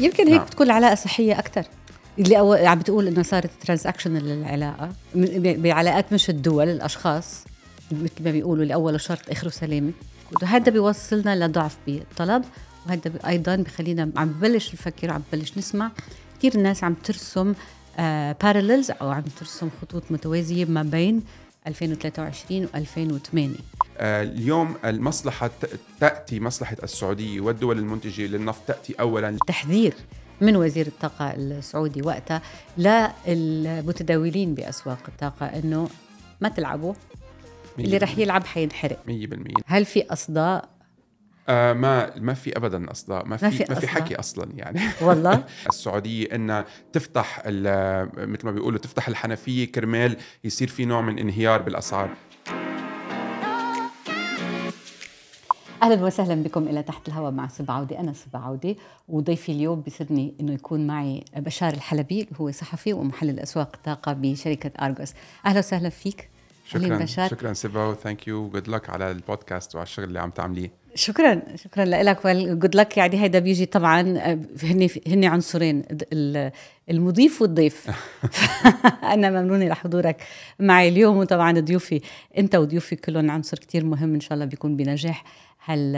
يمكن هيك نعم. بتكون العلاقة صحية أكثر اللي أول عم بتقول إنه صارت transactional العلاقة بعلاقات مش الدول الأشخاص. مثل ما بيقولوا اللي اوله شرط آخره سلامة. هذا بيوصلنا لضعف بالطلب. وهذا أيضا بخلينا عم ببلش نفكر وعم ببلش نسمع كثير ناس عم ترسم parallels آه أو عم ترسم خطوط متوازية ما بين 2023 و2008 آه اليوم المصلحة تأتي مصلحة السعودية والدول المنتجة للنفط تأتي أولا. تحذير من وزير الطاقة السعودي وقتها للمتداولين بأسواق الطاقة أنه ما تلعبوا اللي رح يلعب حينحرق. 100% هل في أصداء آه ما ما في ابدا أصداء ما في ما في, ما في حكي أصلا يعني. والله؟ السعودية إنها تفتح مثل ما بيقولوا تفتح الحنفية كرمال يصير في نوع من انهيار بالأسعار. أهلا وسهلا بكم إلى تحت الهواء مع سبا عودي أنا سبا عودي وضيفي اليوم بيسعدني إنه يكون معي بشار الحلبي اللي هو صحفي ومحلل أسواق الطاقه بشركة أرجوس. أهلا وسهلا فيك. شكرا. بشار. شكرا سبا و thank you good luck على البودكاست وعلى الشغل اللي عم تعمليه. شكرا. شكرا لك وال good luck يعني هيدا بيجي طبعا هن هن عنصرين المضيف والضيف. أنا ممنونة لحضورك معي اليوم وطبعا ضيوفي أنت وضيوفي كلهم عنصر كتير مهم. إن شاء الله بيكون بنجاح. هال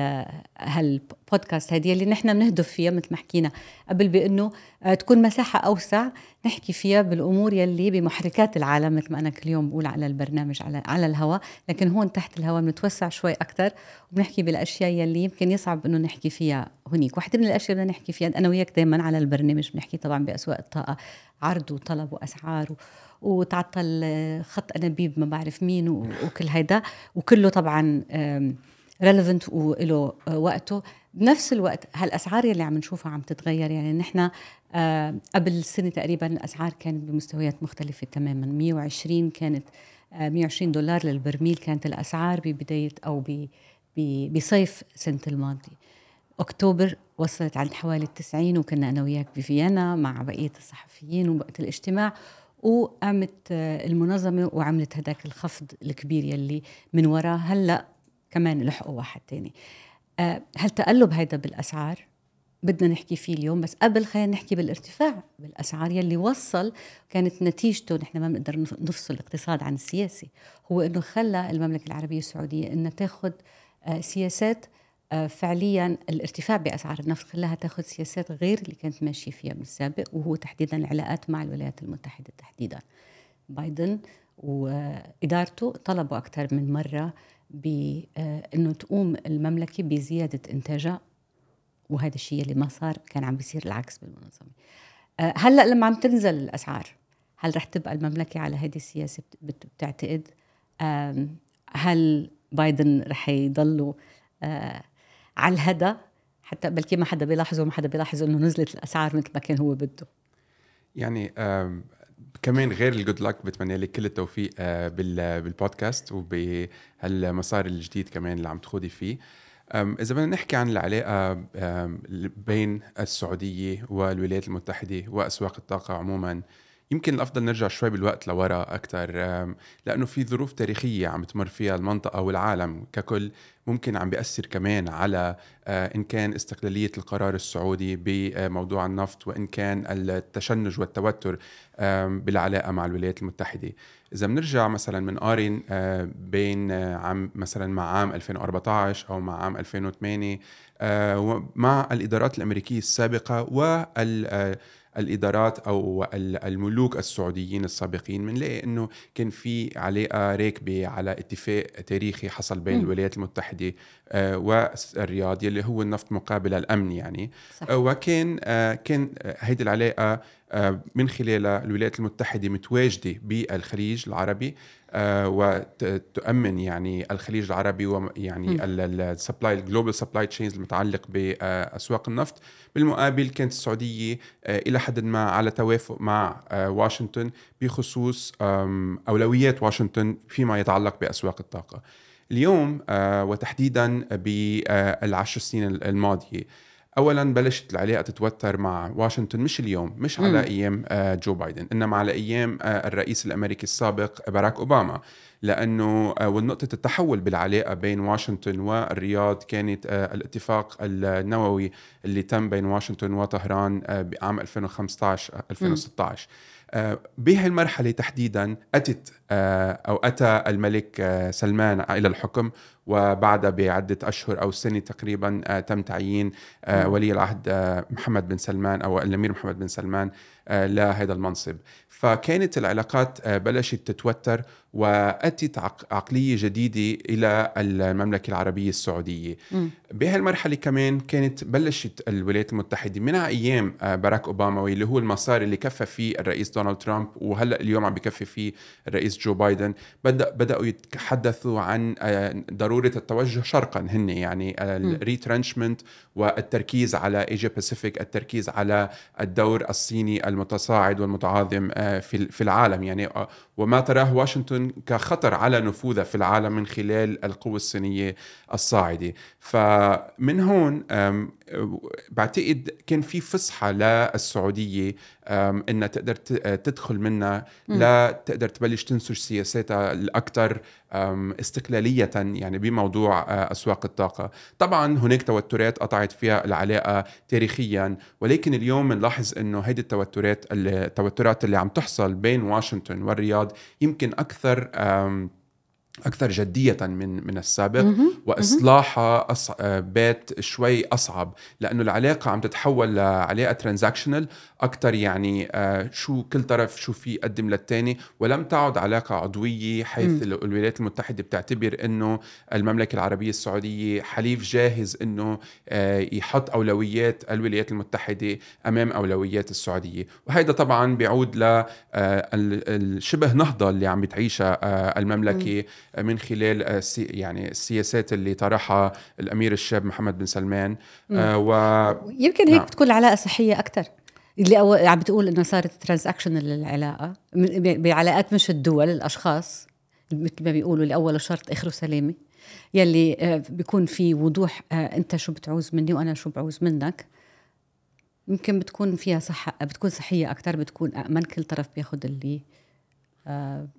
هالبودكاست هذه اللي نحن بنهدف فيها مثل ما حكينا قبل بأنه آه، تكون مساحة أوسع نحكي فيها بالأمور يلي بمحركات العالم مثل ما أنا كل يوم بقول على البرنامج على على الهواء لكن هون تحت الهواء بنتوسع شوي أكثر وبنحكي بالأشياء يلي يمكن يصعب إنه نحكي فيها هنيك واحدة من الأشياء اللي بدنا نحكي فيها أنا وياك دائما على البرنامج بنحكي طبعا بأسواق الطاقة عرض وطلب وأسعار و... وتعطل خط أنابيب ما بعرف مين وكل هيدا وكله طبعا ريليفنت وله آه، وقته. بنفس الوقت هالأسعار اللي عم نشوفها عم تتغير. يعني نحن آه، قبل سنه تقريبا الأسعار كانت بمستويات مختلفة تماما. 120 كانت 120 آه، دولار للبرميل كانت الأسعار ببداية أو بصيف سنة الماضي. أكتوبر وصلت عند حوالي 90 وكنا أنا وياك بفيينا مع بقية الصحفيين ووقت الاجتماع. وقامت المنظمة وعملت هذاك الخفض الكبير يلي من وراه هلأ كمان لحقوا واحد تاني. آه، هل تقلب هيدا بالأسعار؟ بدنا نحكي فيه اليوم بس قبل خلينا نحكي بالارتفاع بالأسعار يلي وصل كانت نتيجته نحن ما بنقدر نفصل الاقتصاد عن السياسي. هو إنه خلى المملكة العربية السعودية إنها تاخذ آه، سياسات آه، فعليا الارتفاع بأسعار النفط خلاها تاخذ سياسات غير اللي كانت ماشية فيها من السابق وهو تحديدا العلاقات مع الولايات المتحدة تحديدا. بايدن وإدارته طلبوا أكثر من مرة بانه تقوم المملكة بزيادة إنتاجها وهذا الشيء اللي ما صار كان عم بيصير العكس بالمنظمة. آه، هلأ لما عم تنزل الأسعار هل رح تبقى المملكة على هذه السياسة بتعتقد؟ هل بايدن رح يضلوا آه، على الهدى؟ حتى بلكي ما حدا بيلاحظه وما حدا بيلاحظ إنه نزلت الأسعار مثل ما كان هو بده. يعني كمان غير الجود لك بتمنى لك كل التوفيق آه، بالبودكاست وبهالمسار الجديد كمان اللي عم تخوضي فيه. إذا بدنا نحكي عن العلاقة بين السعودية والولايات المتحدة وأسواق الطاقة عموما يمكن الأفضل نرجع شوي بالوقت لورا أكثر لأنه في ظروف تاريخية عم تمر فيها المنطقة والعالم ككل ممكن عم بيأثر كمان على آه، إن كان استقلالية القرار السعودي بموضوع النفط وإن كان التشنج والتوتر بالعلاقة مع الولايات المتحدة. إذا بنرجع مثلا من قارن آه، بين آه، عام مثلا مع عام 2014 أو مع عام 2008 مع الإدارات الأمريكية السابقة وال الإدارات أو الملوك السعوديين السابقين بنلاقي إنه كان في علاقة راكبة على اتفاق تاريخي حصل بين م. الولايات المتحدة آه، والرياض يلي هو النفط مقابل الأمن يعني صح. وكان آه، كان هيدي العلاقة من خلالها الولايات المتحدة متواجدة بالخليج العربي وتؤمن يعني الخليج العربي ويعني ال supply ال global supply chains المتعلق بأسواق النفط. بالمقابل كانت السعودية إلى حد ما على توافق مع واشنطن بخصوص أولويات واشنطن فيما يتعلق بأسواق الطاقة. اليوم وتحديدا بالعشر سنين الماضية اولا بلشت العلاقة تتوتر مع واشنطن مش اليوم مش على مم. أيام آه، جو بايدن إنما على أيام آه، الرئيس الأمريكي السابق باراك أوباما. لأنه آه، ونقطه التحول بالعلاقة بين واشنطن والرياض كانت الاتفاق النووي اللي تم بين واشنطن وطهران بعام 2015 آه، 2016 آه، بهالمرحله تحديدا أتت آه، أو أتى الملك آه، سلمان إلى الحكم وبعدها بعدة أشهر أو سنة تقريبا آه، تم تعيين آه، مم. ولي العهد آه، محمد بن سلمان أو الأمير محمد بن سلمان آه، لهذا المنصب فكانت العلاقات آه، بلشت تتوتر وأتت عق- عقلية جديدة إلى المملكة العربية السعودية. بهالمرحلة كمان كانت بلشت الولايات المتحدة من أيام آه، باراك أوباما واللي هو المسار اللي كفى فيه الرئيس دونالد ترامب وهلأ اليوم عم بكفي فيه الرئيس جو بايدن. بدا بدأوا يتحدثوا عن آه، ضرورة التوجه شرقا هن يعني ال retrenchment والتركيز على Asia Pacific التركيز على الدور الصيني المتصاعد والمتعاظم آه، في في العالم. يعني وما تراه واشنطن كخطر على نفوذها في العالم من خلال القوة الصينية الصاعدة. فمن هون بعتقد كان في فسحة للسعودية أم، إنها تقدر تدخل منها. لا تقدر تبلش تنسج سياساتها الأكثر استقلالية يعني بموضوع أه، أسواق الطاقة. طبعا هناك توترات قطعت فيها العلاقة تاريخيا ولكن اليوم بنلاحظ إنه هيدي التوترات التوترات اللي عم تحصل بين واشنطن والرياض يمكن أكثر أم، أكثر جدية من من السابق. واصلاحها أص... بات شوي أصعب لأنه العلاقة عم تتحول لعلاقة ترانزاكشنال أكثر يعني آه، شو كل طرف شو في يقدم للثاني ولم تعد علاقة عضوية حيث. ال- الولايات المتحدة بتعتبر إنه المملكة العربية السعودية حليف جاهز إنه آه، يحط أولويات الولايات المتحدة أمام أولويات السعودية وهذا طبعا بيعود ل آه، نهضة اللي عم بتعيشها المملكة من خلال آه، يعني السياسات اللي طرحها الأمير الشاب محمد بن سلمان. آه، و يمكن هيك نعم. بتكون العلاقة صحية أكثر اللي عم بتقول إنه صارت ترانزاكشنال للعلاقة. بعلاقات مش الدول الأشخاص. مثل ما بيقولوا اللي اوله شرط آخره سلامة. يلي آه، بيكون في وضوح آه، أنت شو بتعوز مني وأنا شو بعوز منك. يمكن بتكون فيها صحة بتكون صحية أكثر بتكون أأمن. كل طرف بياخد اللي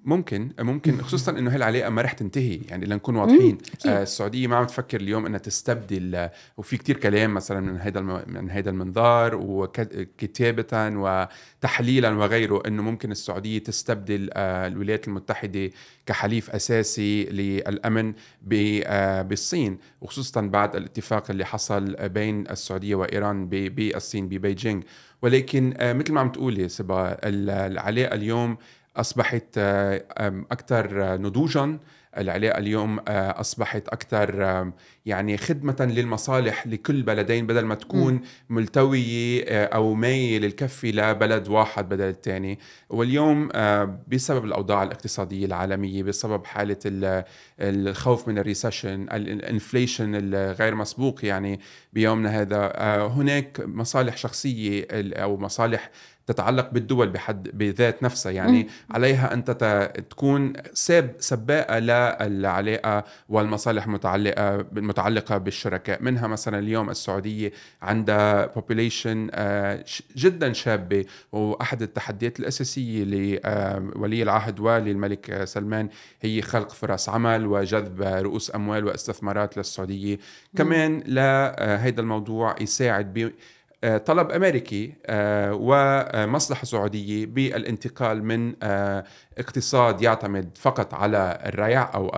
ممكن ممكن خصوصا إنه هالعلاقه ما رح تنتهي يعني لنكون واضحين. آه السعودية ما عم تفكر اليوم إنها تستبدل آه، وفي كتير كلام مثلا من هذا. من هذا المنظار وكتابه وتحليلا وغيره إنه ممكن السعودية تستبدل آه الولايات المتحدة كحليف أساسي للأمن. آه بالصين وخصوصا بعد الاتفاق اللي حصل بين السعودية وإيران. بالصين ببيجينغ ولكن آه مثل ما عم تقولي سبا ال- العلاقة اليوم أصبحت آه، آم، أكثر آه، نضوجا العلاقة اليوم آه، أصبحت أكثر يعني خدمة للمصالح لكل بلدين بدل ما تكون ملتوية آه، أو مايلة للكفه لبلد واحد بدل الثاني واليوم آه، بسبب الأوضاع الاقتصادية العالمية بسبب حالة ال- الخوف من ال recession ال inflation الغير مسبوق يعني بيومنا هذا آه، هناك مصالح شخصية أو مصالح تتعلق بالدول بحد بذات نفسها. يعني. عليها أن تت- تكون ساب سباقة للعلاقه والمصالح المتعلقه المتعلقه بالشركاء. منها مثلا اليوم السعودية عندها population آه، جدا شابة. وأحد التحديات الأساسية لولي العهد وللملك آه، سلمان هي خلق فرص عمل وجذب رؤوس أموال واستثمارات للسعودية. كمان لهذا الموضوع يساعد ب آه، طلب أمريكي آه، ومصلحة سعودية بالانتقال من آه، اقتصاد يعتمد فقط على الريع أو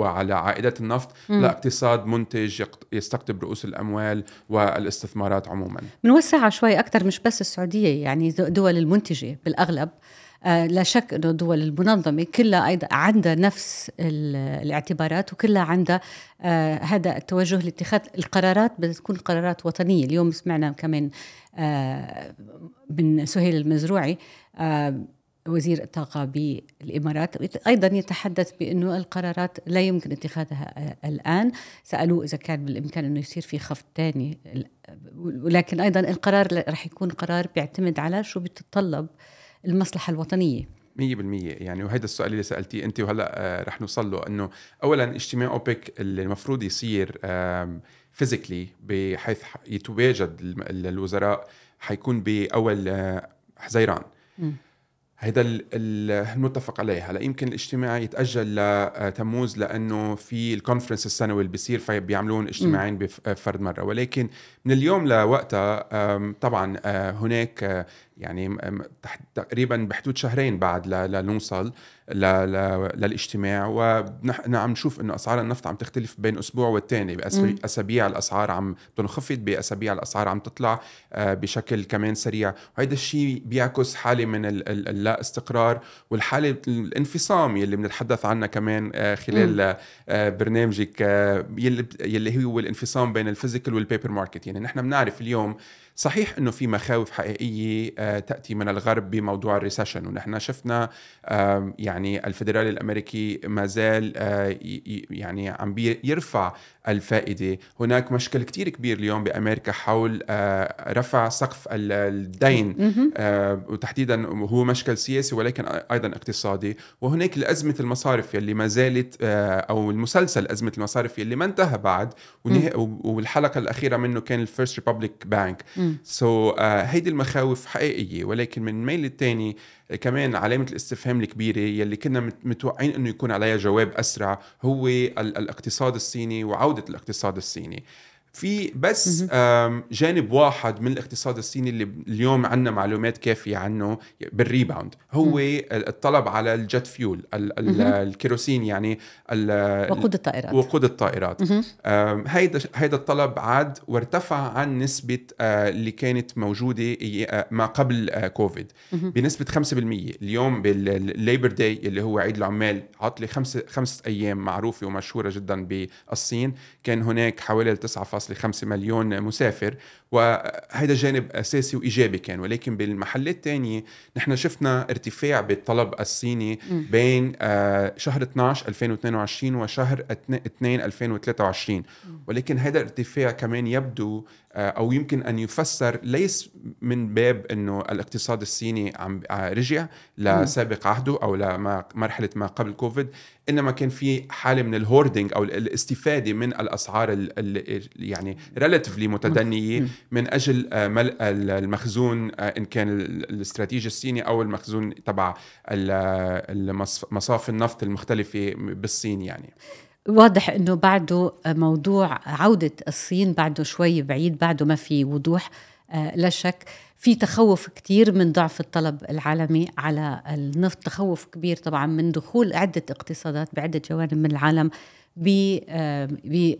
وعلى عائدات النفط. لاقتصاد منتج يستقطب رؤوس الأموال والإستثمارات عموما بنوسعها شوي أكثر مش بس السعودية يعني دول المنتجة بالأغلب آه لا شك أنه الدول المنظمة كلها أيضا عندها نفس ال- الاعتبارات وكلها عندها آه هذا التوجه لاتخاذ القرارات بتكون قرارات وطنية. اليوم سمعنا كمان آه من سهيل المزروعي آه وزير الطاقة بالإمارات أيضا يتحدث بأنه القرارات لا يمكن اتخاذها آه، الآن. سألوه إذا كان بالإمكان أنه يصير في خفض ثاني ولكن أيضا القرار رح يكون قرار بيعتمد على شو بتتطلب المصلحة الوطنية. يعني وهذا السؤال اللي سألتيه أنت وهلأ آه، رح نوصل له إنه اولا اجتماع أوبك اللي المفروض يصير physically بحيث يتواجد الوزراء حيكون بأول آه، حزيران. هيدا المتفق عليه. هلأ يمكن الاجتماع يتأجل لتموز لأنه في ال conference السنوي اللي بيصير فبيعملون اجتماعين بفرد مرة. ولكن من اليوم لوقتها طبعا آه، هناك آه، يعني تقريبا بحدود شهرين بعد لنوصل للاجتماع. ونحن عم نشوف إنه اسعار النفط عم تختلف بين أسبوع والتاني. باسابيع الأسعار عم تنخفض بأسابيع الأسعار عم تطلع آه، بشكل كمان سريع. وهذا الشيء بيعكس حالة من اللا استقرار والحالة الانفصام يلي بنتحدث عنها كمان آه، خلال آه، برنامجك يلي هو الانفصام بين ال physical وال paper market يعني نحن بنعرف اليوم صحيح إنه في مخاوف حقيقية آه، تأتي من الغرب بموضوع الريسيشن ونحن شفنا يعني الفدرالي الأمريكي ما زال آه، يعني عم يرفع الفائدة. هناك مشكل كتير كبير اليوم بأمريكا حول آه، رفع سقف الدين. وتحديدا هو مشكل سياسي ولكن أيضا اقتصادي. وهناك الأزمة المصارف يلي ما زالت أو المسلسل أزمة المصارف يلي ما انتهى بعد والحلقة الأخيرة منه كان ال First Republic Bank so, uh, هيدي المخاوف حقيقية ولكن من الميل الثاني كمان علامة الاستفهام الكبيرة يلي كنا متوقعين إنه يكون عليها جواب أسرع هو الاقتصاد الصيني وعودة الاقتصاد الصيني. في بس جانب واحد من الاقتصاد الصيني اللي اليوم عندنا معلومات كافية عنه بال rebound هو الطلب على ال jet fuel الكيروسين يعني وقود الطائرات. وقود الطائرات. هيدا هيدا الطلب عاد وارتفع عن نسبة آه، اللي كانت موجودة آه، ما قبل آه، كوفيد. بنسبة 5% اليوم بالليبر داي اللي هو عيد العمال عطله خمسة خمسة أيام معروفة ومشهورة جدا بالصين كان هناك حوالي 9 1.5 مليون مسافر وهذا جانب أساسي وإيجابي كان. ولكن بالمحلات الثانية نحن شفنا ارتفاع بالطلب الصيني بين آه، شهر 12 2022 وشهر 2 2023 ولكن هذا الارتفاع كمان يبدو آه، أو يمكن أن يفسر ليس من باب إنه الاقتصاد الصيني عم آه، رجع لسابق عهده أو لمرحله ما قبل كوفيد. إنما كان في حالة من ال hoarding أو الاستفادة من الأسعار ال يعني relatively متدنية من أجل آه، ملء المخزون إن كان الاستراتيجي الصيني أو المخزون تبع مصاف النفط المختلفة بالصين يعني. واضح إنه بعده موضوع عودة الصين بعده شوي بعيد بعده ما في وضوح. آه، لا شك في تخوف كثير من ضعف الطلب العالمي على النفط تخوف كبير طبعا من دخول عدة اقتصادات بعدة جوانب من العالم آه،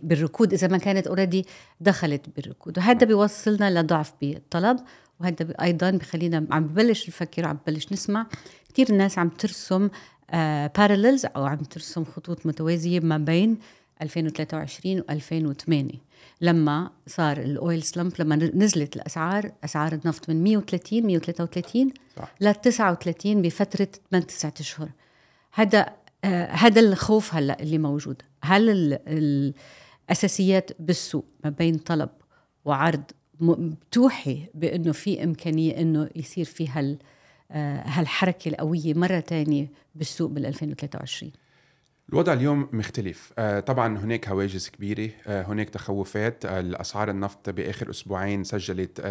بالركود إذا ما كانت اوريدي دخلت بالركود. وهذا بيوصلنا لضعف بالطلب وهذا أيضا بخلينا عم ببلش نفكر وعم ببلش نسمع. كثير ناس عم ترسم بارللز آه، أو عم ترسم خطوط متوازية ما بين 2023 و2008 لما صار الأويل سلامب لما نزلت الأسعار أسعار النفط من 130 133 صح. ل 39 بفترة 8 9 أشهر. هذا آه هذا الخوف هلأ اللي موجود. هل الأساسيات بالسوق ما بين طلب وعرض بتوحي بأنه في إمكانية إنه يصير في هال آه، هالحركة القوية مرة ثانية بالسوق بال 2023 الوضع اليوم مختلف آه، طبعا هناك هواجس كبيرة آه، هناك تخوفات الأسعار النفط بآخر أسبوعين سجلت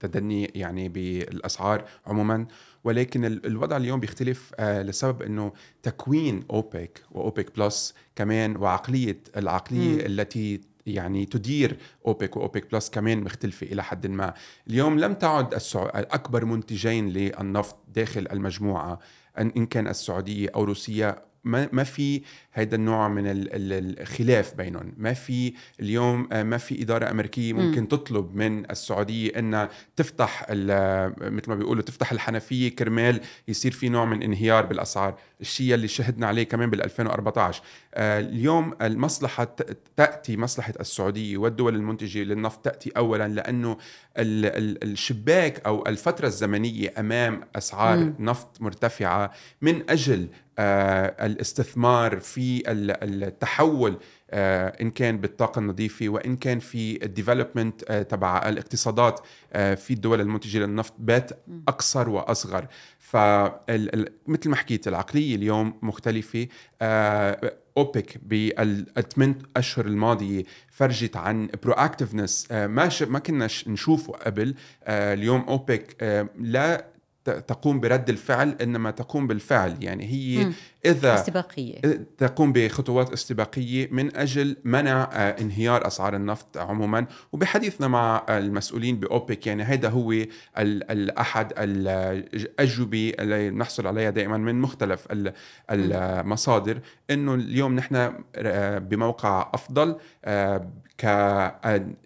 تدني يعني بالأسعار عموما ولكن الوضع اليوم بيختلف لسبب إنه تكوين أوبك وأوبك بلس كمان وعقلية العقلية م. التي يعني تدير أوبك وأوبك بلس كمان مختلفة إلى حد ما اليوم لم تعد. أكبر منتجين للنفط داخل المجموعة إن كان السعودية أو روسيا ما ما في هذا النوع من الخلاف بينهم ما في اليوم آه، ما في إدارة أمريكية ممكن م. تطلب من السعودية أنها تفتح مثل ما بيقولوا تفتح الحنفية كرمال يصير في نوع من انهيار بالأسعار الشيء اللي شهدنا عليه كمان بال 2014 آه، اليوم المصلحة تأتي مصلحة السعودية والدول المنتجة للنفط تأتي أولا لأنه الشباك أو الفترة الزمنية أمام أسعار م. نفط مرتفعة من أجل آه، الاستثمار في التحول آه، إن كان بالطاقة النظيفة وإن كان في الديفلوبمنت تبع الاقتصادات في الدول المنتجة للنفط بات أقصر وأصغر. فمثل ما حكيت العقلية اليوم مختلفة. أوبك بالثمان أشهر الماضية فرجت عن برو اكتفنس ما ما كنا نشوفه قبل. اليوم أوبك لا تقوم برد الفعل إنما تقوم بالفعل. يعني هي إذا استباقية. تقوم بخطوات استباقية من أجل منع آه، انهيار أسعار النفط عموما. وبحديثنا مع المسؤولين بأوبك يعني هذا هو احد الأجوبة اللي نحصل عليها دائما من مختلف المصادر. إنه اليوم نحن آه، بموقع أفضل آه، ك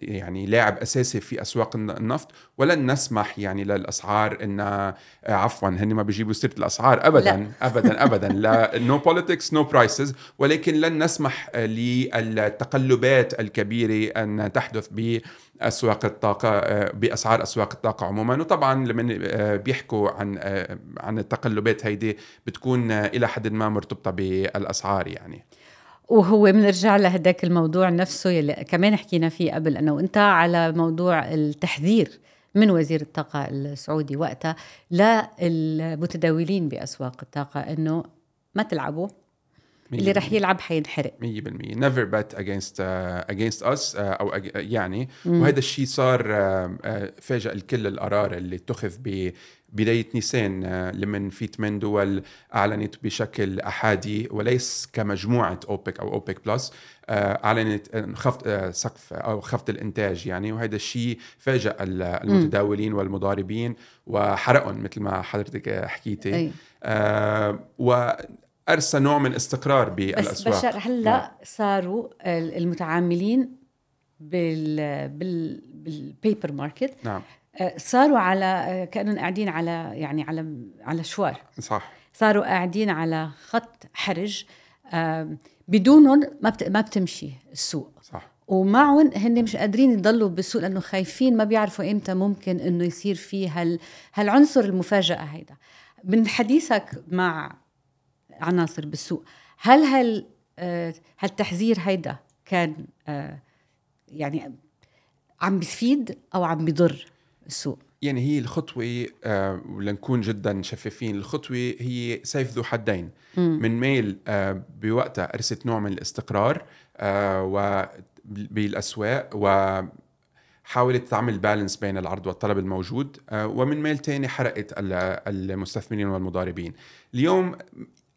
يعني لاعب أساسي في أسواق النفط. ولن نسمح يعني للأسعار إن عفوا هن ما بيجيبوا سيرة الأسعار. ابدا لا. ابدا ابدا. لا no politics no prices ولكن لن نسمح للتقلبات الكبيرة أن تحدث بأسواق الطاقة بأسعار أسواق الطاقة عموما. وطبعا لما بيحكوا عن عن التقلبات هيدي بتكون إلى حد ما مرتبطة بالأسعار يعني. وهو بنرجع لهداك الموضوع نفسه يلي كمان حكينا فيه قبل إنه وانت على موضوع التحذير من وزير الطاقة السعودي وقتها للمتداولين بأسواق الطاقة إنه ما تلعبوا اللي رح يلعب حينحرق. 100% never bet against uh, against us uh, أو يعني. مم. وهذا الشيء صار uh, uh, فاجأ الكل القرار اللي اتخذ ببداية نيسان uh, لمن في ثمان دول أعلنت بشكل أحادي وليس كمجموعة أوبك أو أوبك بلس أعلنت خفض سقف أو خفض الإنتاج يعني وهذا الشيء فاجأ المتداولين والمضاربين وحرقهم مثل ما حضرتك حكيتي. أي. آه ارسى نوع من استقرار بالأسواق. بس بشار هلا نعم. صاروا المتعاملين بال بال بال paper market نعم. آه، صاروا على كأنهم قاعدين على يعني على على شوار. صح. صاروا قاعدين على خط حرج بدونهم ما ما بتمشي السوق. صح. ومعهم هن مش قادرين يضلوا بالسوق لأنه خايفين ما بيعرفوا إمتى ممكن إنه يصير في هال هالعنصر المفاجأة هيدا. من حديثك مع عناصر بالسوق هل هل آه، هالتحذير هيدا كان آه، يعني عم بيفيد أو عم بيضر؟ السوق. يعني هي الخطوة آه ولنكون جدا شفافين الخطوة هي سيف ذو حدين. م. من ميل آه بوقتها أرست نوع من الاستقرار آه بالأسواق و حاولت تعمل بالانس بين العرض والطلب الموجود آه ومن ميل تاني حرقت المستثمرين والمضاربين. اليوم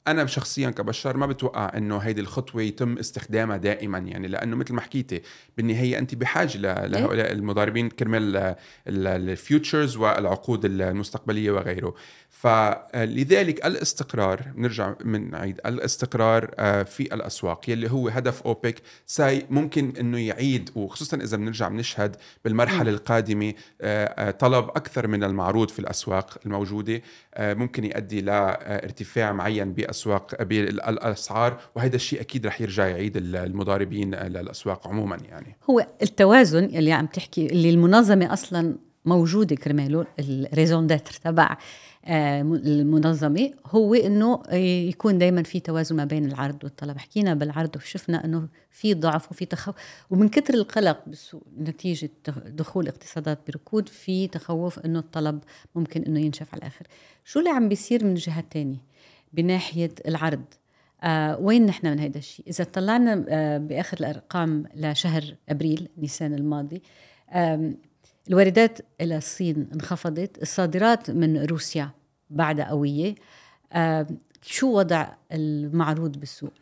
أنا شخصيا كبشار ما بتوقع إنه هيدي الخطوة يتم استخدامها دائما يعني لأنه مثل ما حكيتي بالنهاية انت بحاجة لهؤلاء إيه؟ المضاربين كرمال ال futures والعقود المستقبلية وغيره فلذلك الاستقرار نرجع منعيد الاستقرار آه، في الأسواق يلي هو هدف أوبك say ممكن إنه يعيد وخصوصا إذا بنرجع بنشهد بالمرحلة. القادمة آه، آه، طلب أكثر من المعروض في الأسواق الموجودة ممكن يؤدي لارتفاع معين باسواق بالاسعار وهذا الشيء أكيد رح يرجع يعيد المضاربين للاسواق عموما يعني. هو التوازن اللي عم تحكي اللي المنظمة أصلا موجودة كرماله ال raison d'être تبع آه، المنظمة هو إنه يكون دائما في توازن ما بين العرض والطلب. حكينا بالعرض وشفنا إنه في ضعف وفي تخوف ومن كثر القلق بالسوق نتيجة دخول اقتصادات بركود في تخوف إنه الطلب ممكن إنه ينشف على الآخر. شو اللي عم بيصير من جهة تانية؟ بناحية العرض. آه وين نحن من هذا الشيء؟ إذا طلعنا آه بآخر الأرقام لشهر أبريل نيسان الماضي آه الواردات إلى الصين انخفضت الصادرات من روسيا بعدها قوية. آه شو وضع المعروض بالسوق؟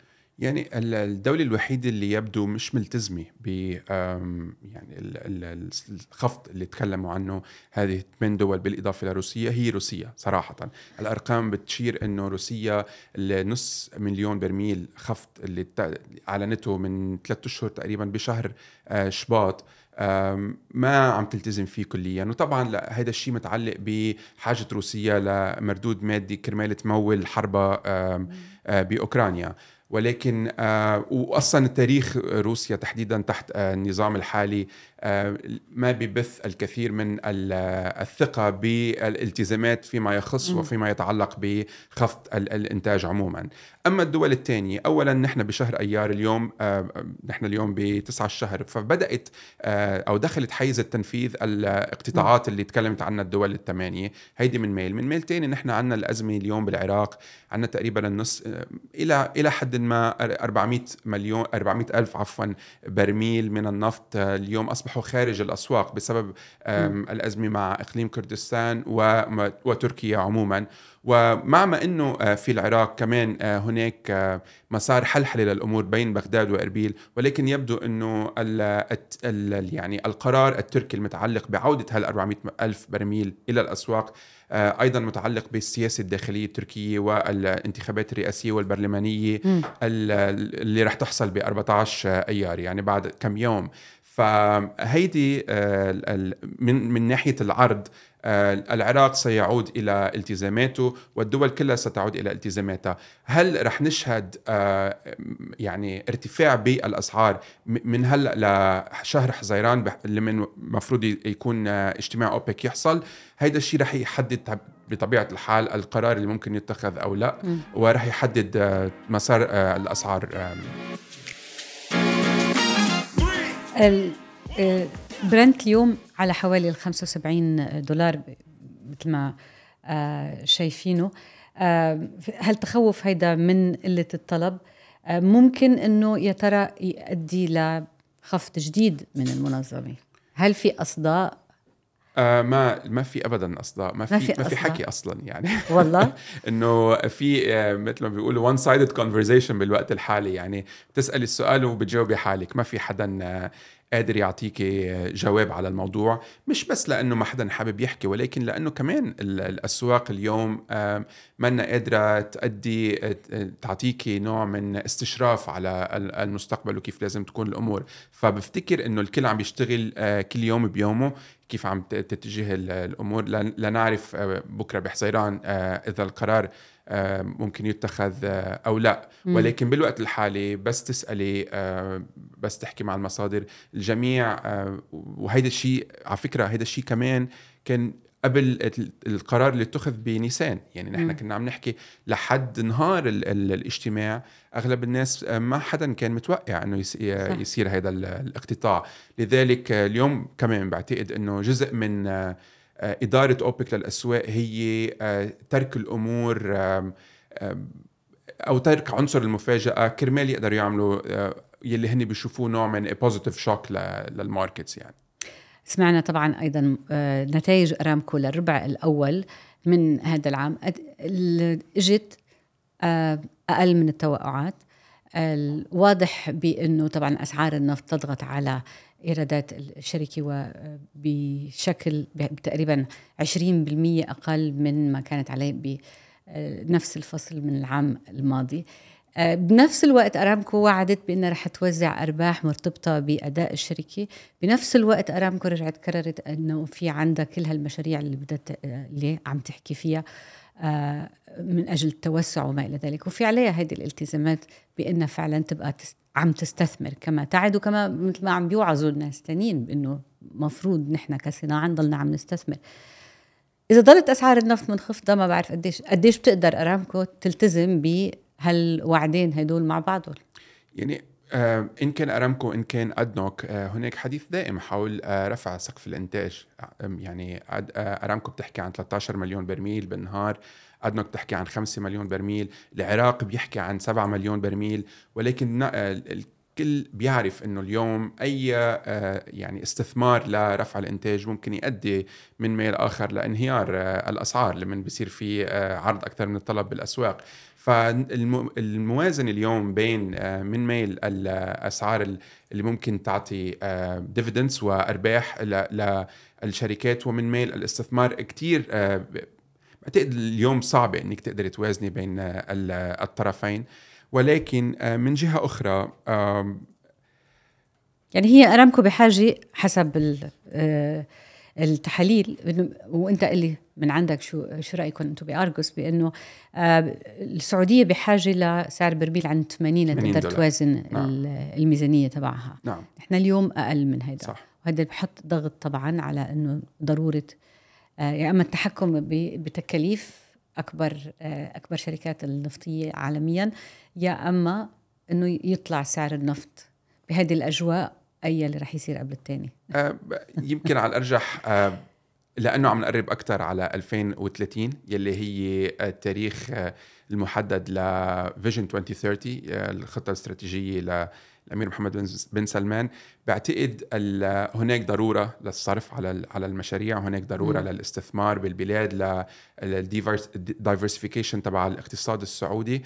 يعني الدولة الوحيدة اللي يبدو مش ملتزمة ب يعني الخفض اللي تكلموا عنه هذه ثمان دول بالإضافة لروسيا هي روسيا صراحة. الأرقام بتشير أنه روسيا نص مليون برميل خفض اللي أعلنته من ثلاثة أشهر تقريبا بشهر آه، شباط. ما عم تلتزم فيه كليا. وطبعا هذا الشيء متعلق بحاجة روسيا لمردود مادي كرمال تمول حربها آه، بأوكرانيا. ولكن آه واصلا تاريخ روسيا تحديدا تحت آه النظام الحالي ما ببث الكثير من الثقة بالالتزامات فيما يخص وفيما يتعلق بخفض الإنتاج عموما. أما الدول الثانية اولا نحن بشهر أيار اليوم آه نحن اليوم بتسعة الشهر فبدأت آه أو دخلت حيز التنفيذ الاقتطاعات اللي تكلمت عنها الدول الثمانية. هيدي من ميل. من ميل ثاني نحن عندنا الأزمة اليوم بالعراق. عندنا تقريبا النص آه، إلى إلى حد ما 400 مليون 400 ألف عفوا برميل من النفط اليوم أصبحوا خارج الأسواق بسبب الأزمة مع إقليم كردستان وتركيا عموما. ومع ما إنه آه، في العراق كمان هناك مسار حلحلة للأمور بين بغداد وإربيل. ولكن يبدو إنه ال ال يعني القرار التركي المتعلق بعودة هال 400 ألف برميل إلى الأسواق آه، أيضا متعلق بالسياسة الداخلية التركية والانتخابات الرئاسية والبرلمانية. اللي رح تحصل ب 14 أيار يعني بعد كم يوم. فهيدي آه، من من ناحية العرض آه، العراق سيعود إلى التزاماته والدول كلها ستعود إلى التزاماتها. هل رح نشهد يعني ارتفاع بالأسعار من هلأ لشهر حزيران اللي من المفروض يكون اجتماع أوبك يحصل؟ هيدا الشيء رح يحدد بطبيعة الحال القرار اللي ممكن يتخذ أو لأ ورح يحدد آه، مسار آه، الأسعار برنت اليوم على حوالي ال 75 دولار مثل ما شايفينه. هل تخوف هيدا من قلة الطلب؟ ممكن إنه يا ترى يؤدي لخفض جديد من المنظمة. هل في أصداء آه ما ما في ابدا أصداء ما في ما في, ما في حكي أصلا يعني. والله؟ إنه في آه مثل ما بيقولوا one sided conversation بالوقت الحالي يعني. بتسألي السؤال وبتجاوبي حالك ما في حدا آه قادر يعطيك جواب على الموضوع مش بس لأنه ما حدا حابب يحكي ولكن لأنه كمان الأسواق اليوم منا قادرة تأدي تعطيك نوع من استشراف على المستقبل وكيف لازم تكون الأمور. فبفتكر إنه الكل عم يشتغل آه، كل يوم بيومه كيف عم تتجه الأمور. لنعرف آه، بكرة بحزيران آه، إذا القرار ممكن يتخذ أو لا. ولكن بالوقت الحالي بس تسألي بس تحكي مع المصادر. الجميع وهيدا الشيء على فكرة هيدا الشيء كمان كان قبل القرار اللي اتخذ بنيسان. يعني نحن كنا عم نحكي لحد نهار ال ال الاجتماع أغلب الناس ما حدا كان متوقع إنه يصير هذا الاقتطاع. لذلك اليوم كمان بعتقد إنه جزء من إدارة أوبك للأسواق هي ترك الأمور أو ترك عنصر المفاجأة كرمال يقدروا يعملوا يلي هن بيشوفوه نوع من positive shock لل markets يعني. سمعنا طبعا أيضا آه، نتائج أرامكو للربع الأول من هذا العام. إجت آه، أقل من التوقعات. الواضح بأنه طبعا أسعار النفط تضغط على إيرادات الشركة وبشكل تقريبا 20% أقل من ما كانت عليه بنفس الفصل من العام الماضي. آه، بنفس الوقت أرامكو وعدت بأنها رح توزع أرباح مرتبطة بأداء الشركة. بنفس الوقت أرامكو رجعت كررت أنه في عندها كل هالمشاريع اللي بدها اللي عم تحكي فيها آه، من أجل التوسع وما إلى ذلك. وفي عليها هذه الالتزامات بأنها فعلا تبقى عم تستثمر كما تعد وكما مثل ما عم بيوعظوا الناس تانيين بإنه مفروض نحن كصناعة نضلنا عم نستثمر. إذا ضلت أسعار النفط منخفضة ما بعرف قديش قديش بتقدر أرامكو تلتزم ب هالوعدين هدول مع بعضهم؟ يعني آه إن كان أرامكو إن كان أدنوك آه هناك حديث دائم حول آه رفع سقف الإنتاج. يعني آه أرامكو بتحكي عن 13 مليون برميل بالنهار. أدنوك بتحكي عن 5 مليون برميل العراق بيحكي عن 7 مليون برميل ولكن آه، الكل بيعرف إنه اليوم أي آه، يعني استثمار لرفع الإنتاج ممكن يؤدي من ميل آخر لانهيار الأسعار لمن بيصير في عرض أكثر من الطلب بالأسواق. فالموازنه اليوم بين آه، من ميل الأسعار اللي ممكن تعطي dividends آه، وأرباح للشركات ومن ميل الاستثمار كثير آه، بعتقد اليوم صعبه إنك تقدري توازني بين الطرفين. ولكن من جهة أخرى يعني هي أرامكو بحاجة حسب التحاليل. وأنت اللي من عندك شو شو رايكم أنتم بارجوس بأنه آه السعودية بحاجة لسعر برميل عن 80 لتقدر توازن نعم. الميزانية تبعها. نعم. نحن اليوم أقل من هيدا. صح. وهذا بحط ضغط طبعا على إنه ضرورة آه يا أما التحكم بتكاليف أكبر آه أكبر شركات النفطية عالميا يا أما إنه يطلع سعر النفط بهذه الأجواء أي اللي رح يصير قبل الثاني آه يمكن على الأرجح آه لأنه عم نقرب أكثر على 2030 يلي هي التاريخ آه، المحدد لفيجن 2030 آه، الخطة الاستراتيجية للامير محمد بن سلمان. بعتقد هناك ضرورة للصرف على على المشاريع وهناك ضرورة م. للاستثمار بالبلاد لل diversification تبع الاقتصاد السعودي.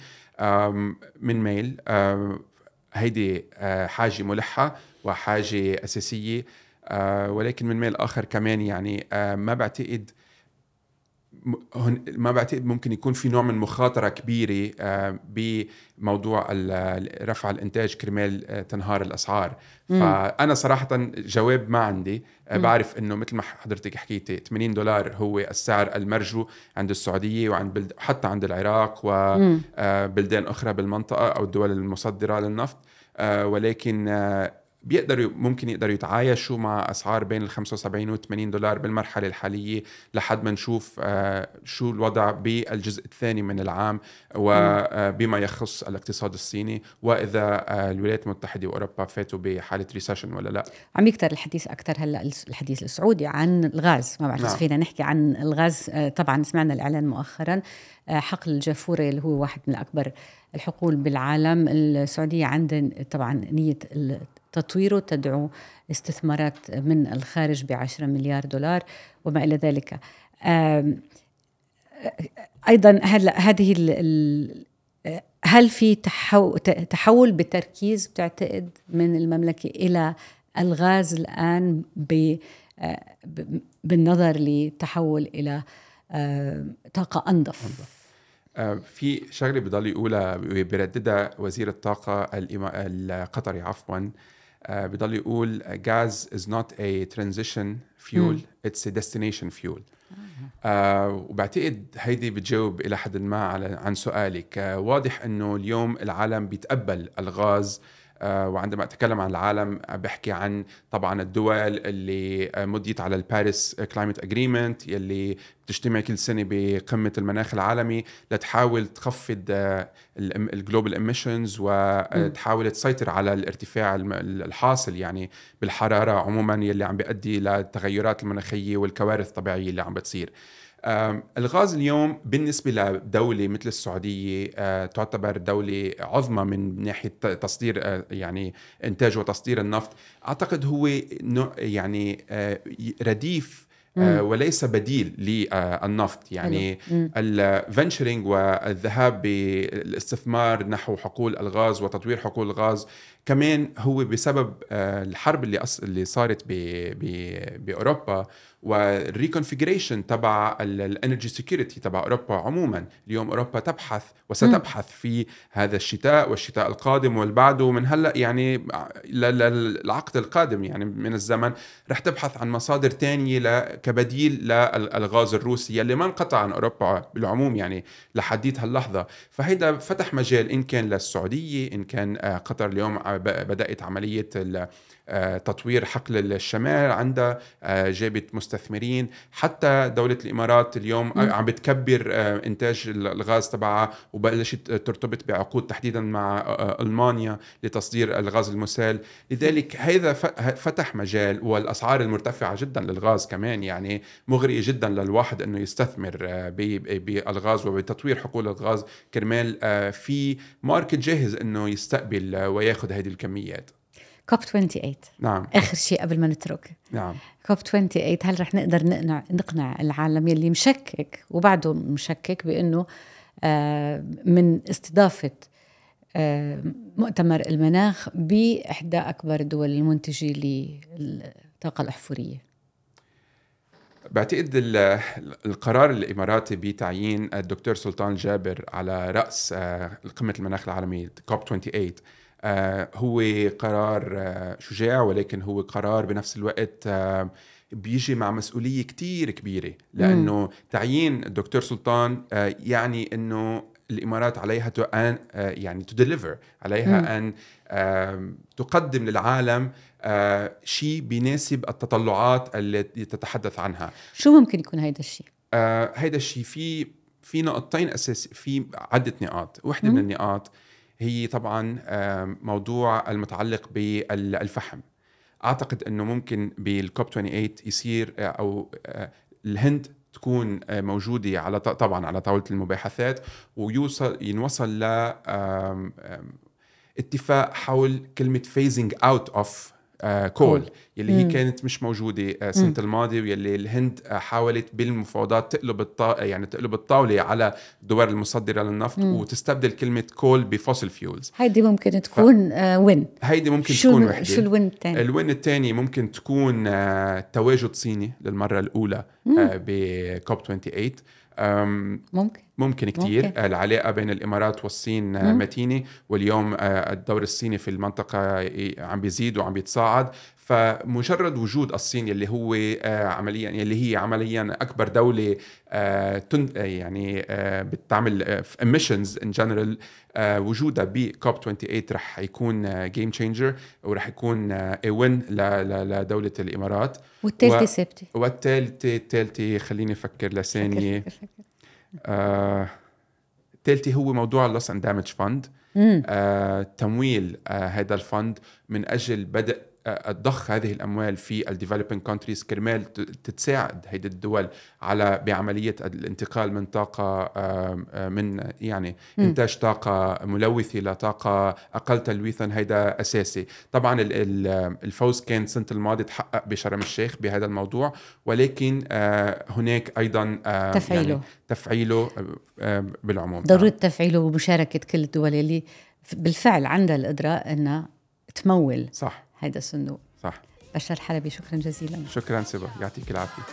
من ميل هيدي آه، حاجة ملحة وحاجة أساسية. آه، ولكن من ميل آخر كمان يعني آه، ما بعتقد ما بعتقد ممكن يكون في نوع من مخاطرة كبيرة بموضوع رفع الإنتاج كرمال تنهار الأسعار مم. فأنا صراحة جواب ما عندي مم. بعرف إنه مثل ما حضرتك حكيتي 80 دولار هو السعر المرجو عند السعودية وعند بلد حتى عند العراق وبلدان أخرى بالمنطقة أو الدول المصدرة للنفط آه، ولكن آه، بيقدروا ممكن يقدروا يتعايشوا مع أسعار بين ال 75 و 80 دولار بالمرحلة الحالية لحد ما نشوف آه، شو الوضع بالجزء الثاني من العام وبما يخص الاقتصاد الصيني وإذا الولايات المتحدة وأوروبا فاتوا بحالة recession ولا لا. عم يكتر الحديث أكثر هلأ الحديث السعودي عن الغاز ما بعرف نعم. فينا نحكي عن الغاز. طبعا سمعنا الإعلان مؤخرا حقل الجافورة اللي هو واحد من اكبر الحقول بالعالم. السعودية عندها طبعا نية تطويره تدعو استثمارات من الخارج بعشرة مليار دولار وما إلى ذلك. أيضا هلا هذه هل في تحول بتركيز بتعتقد من المملكة إلى الغاز الآن بالنظر لتحول إلى طاقة أنظف؟ آه، في شغلة بضل يقولها بيرددها وزير الطاقة القطري عفوا آه، بضل يقول غاز is not a transition fuel it's a destination fuel. آه. وبعتقد هيدي بتجاوب إلى حد ما على عن سؤالك. آه واضح إنه اليوم العالم بيتقبل الغاز آه، وعندما أتكلم عن العالم بحكي عن طبعا الدول اللي مضيت على ال Paris Climate Agreement يلي بتجتمع كل سنة بقمة المناخ العالمي لتحاول تخفض ال global emissions وتحاول تسيطر على الارتفاع الحاصل يعني بالحرارة عموما يلي عم بيؤدي للتغيرات المناخية والكوارث الطبيعية اللي عم بتصير. الغاز اليوم بالنسبة لدولة مثل السعودية آه، تعتبر دولة عظمى من ناحية تصدير آه، يعني إنتاج وتصدير النفط. أعتقد هو يعني آه، رديف وليس بديل للنفط. يعني الفنشرينج والذهاب بالاستثمار نحو حقول الغاز وتطوير حقول الغاز كمان هو بسبب الحرب اللي اللي صارت بأوروبا وال reconfiguration تبع ال energy security تبع أوروبا عموما. اليوم أوروبا تبحث وستبحث في هذا الشتاء والشتاء القادم والبعده من هلأ يعني للعقد القادم يعني من الزمن رح تبحث عن مصادر ثانية كبديل للغاز الروسي يلي ما انقطع عن أوروبا بالعموم يعني لحديت هاللحظة. فهيدا فتح مجال إن كان للسعودية إن كان آه، قطر اليوم بدأت عملية آه، تطوير حقل الشمال عندها آه، جابت مستثمرين. حتى دولة الإمارات اليوم. عم بتكبر آه، إنتاج الغاز تبعها وبلشت ترتبط بعقود تحديدا مع ألمانيا لتصدير الغاز المسال. لذلك هذا فتح مجال والأسعار المرتفعة جدا للغاز كمان يعني مغرية جدا للواحد أنه يستثمر بالغاز وبتطوير حقول الغاز كرمال في ماركت جاهز أنه يستقبل وياخذ هذه الكميات. كوب 28 نعم. آخر شيء قبل ما نترك. نعم. كوب 28 هل رح نقدر نقنع نقنع العالم يلي مشكك وبعده مشكك بأنه آه، من استضافة آه، مؤتمر المناخ بإحدى أكبر الدول المنتجة للطاقة الأحفورية؟ بعتقد القرار الإماراتي بتعيين الدكتور سلطان جابر على رأس آه، قمة المناخ العالمي COP 28 آه هو قرار آه شجاع ولكن هو قرار بنفس الوقت آه بيجي مع مسؤولية كتير كبيرة. لأنه تعيين الدكتور سلطان آه يعني إنه الإمارات عليها to آه يعني to deliver عليها م. أن آه تقدم للعالم آه شيء بيناسب التطلعات التي تتحدث عنها. شو ممكن يكون هيدا الشيء؟ آه هيدا الشيء في في نقطتين اساسي في عدة نقاط. وحده من النقاط هي طبعا موضوع المتعلق بالفحم. أعتقد إنه ممكن بال COP 28 يصير آه أو آه الهند تكون آه، موجودة على طبعا على طاولة المباحثات ويوصل ينوصل ل اتفاق حول كلمة phasing out of coal يلي هي كانت مش موجودة السنة آه، الماضية واللي الهند آه، حاولت بالمفاوضات تقلب الطا... يعني تقلب الطاولة على الدول المصدرة للنفط مم. وتستبدل كلمة coal ب fossil fuels. هيدي ممكن تكون ف... وين هيدي ممكن شو تكون وحدة. شو ال win الثاني الوين الثاني ممكن تكون تواجد صيني للمرة الأولى ب COP 28 ممكن. ممكن كثير ممكن. العلاقة بين الإمارات والصين مم. متينة واليوم آه، الدور الصيني في المنطقة عم بيزيد وعم بيتصاعد. فمجرد وجود الصين اللي هو آه، عمليا اللي هي عمليا أكبر دولة آه، يعني بتعمل emissions in general وجودها ب COP 28 رح يكون game changer ورح يكون win لدولة الإمارات. والثالثه و... ثابتة. والثالثه الثالثه خليني أفكر لثانية. آه هو موضوع ال loss and damage fund تمويل آه هذا ال fund من أجل بدء تضخ هذه الأموال في ال developing countries كرمال تتساعد هيدي الدول على بعملية الانتقال من طاقة من يعني إنتاج طاقة ملوثة لطاقه أقل تلويثا هيدا أساسي. طبعا الفوز كان السنة الماضية تحقق بشرم الشيخ بهذا الموضوع ولكن آه، هناك أيضا تفعيله. يعني تفعيله بالعموم. ضروره نعم. تفعيله ومشاركة كل الدول اللي بالفعل عندها القدرة إنها تمول صح. هذا الصندوق صح. بشار حلبي شكرا جزيلا. شكرا سبا يعطيك العافية.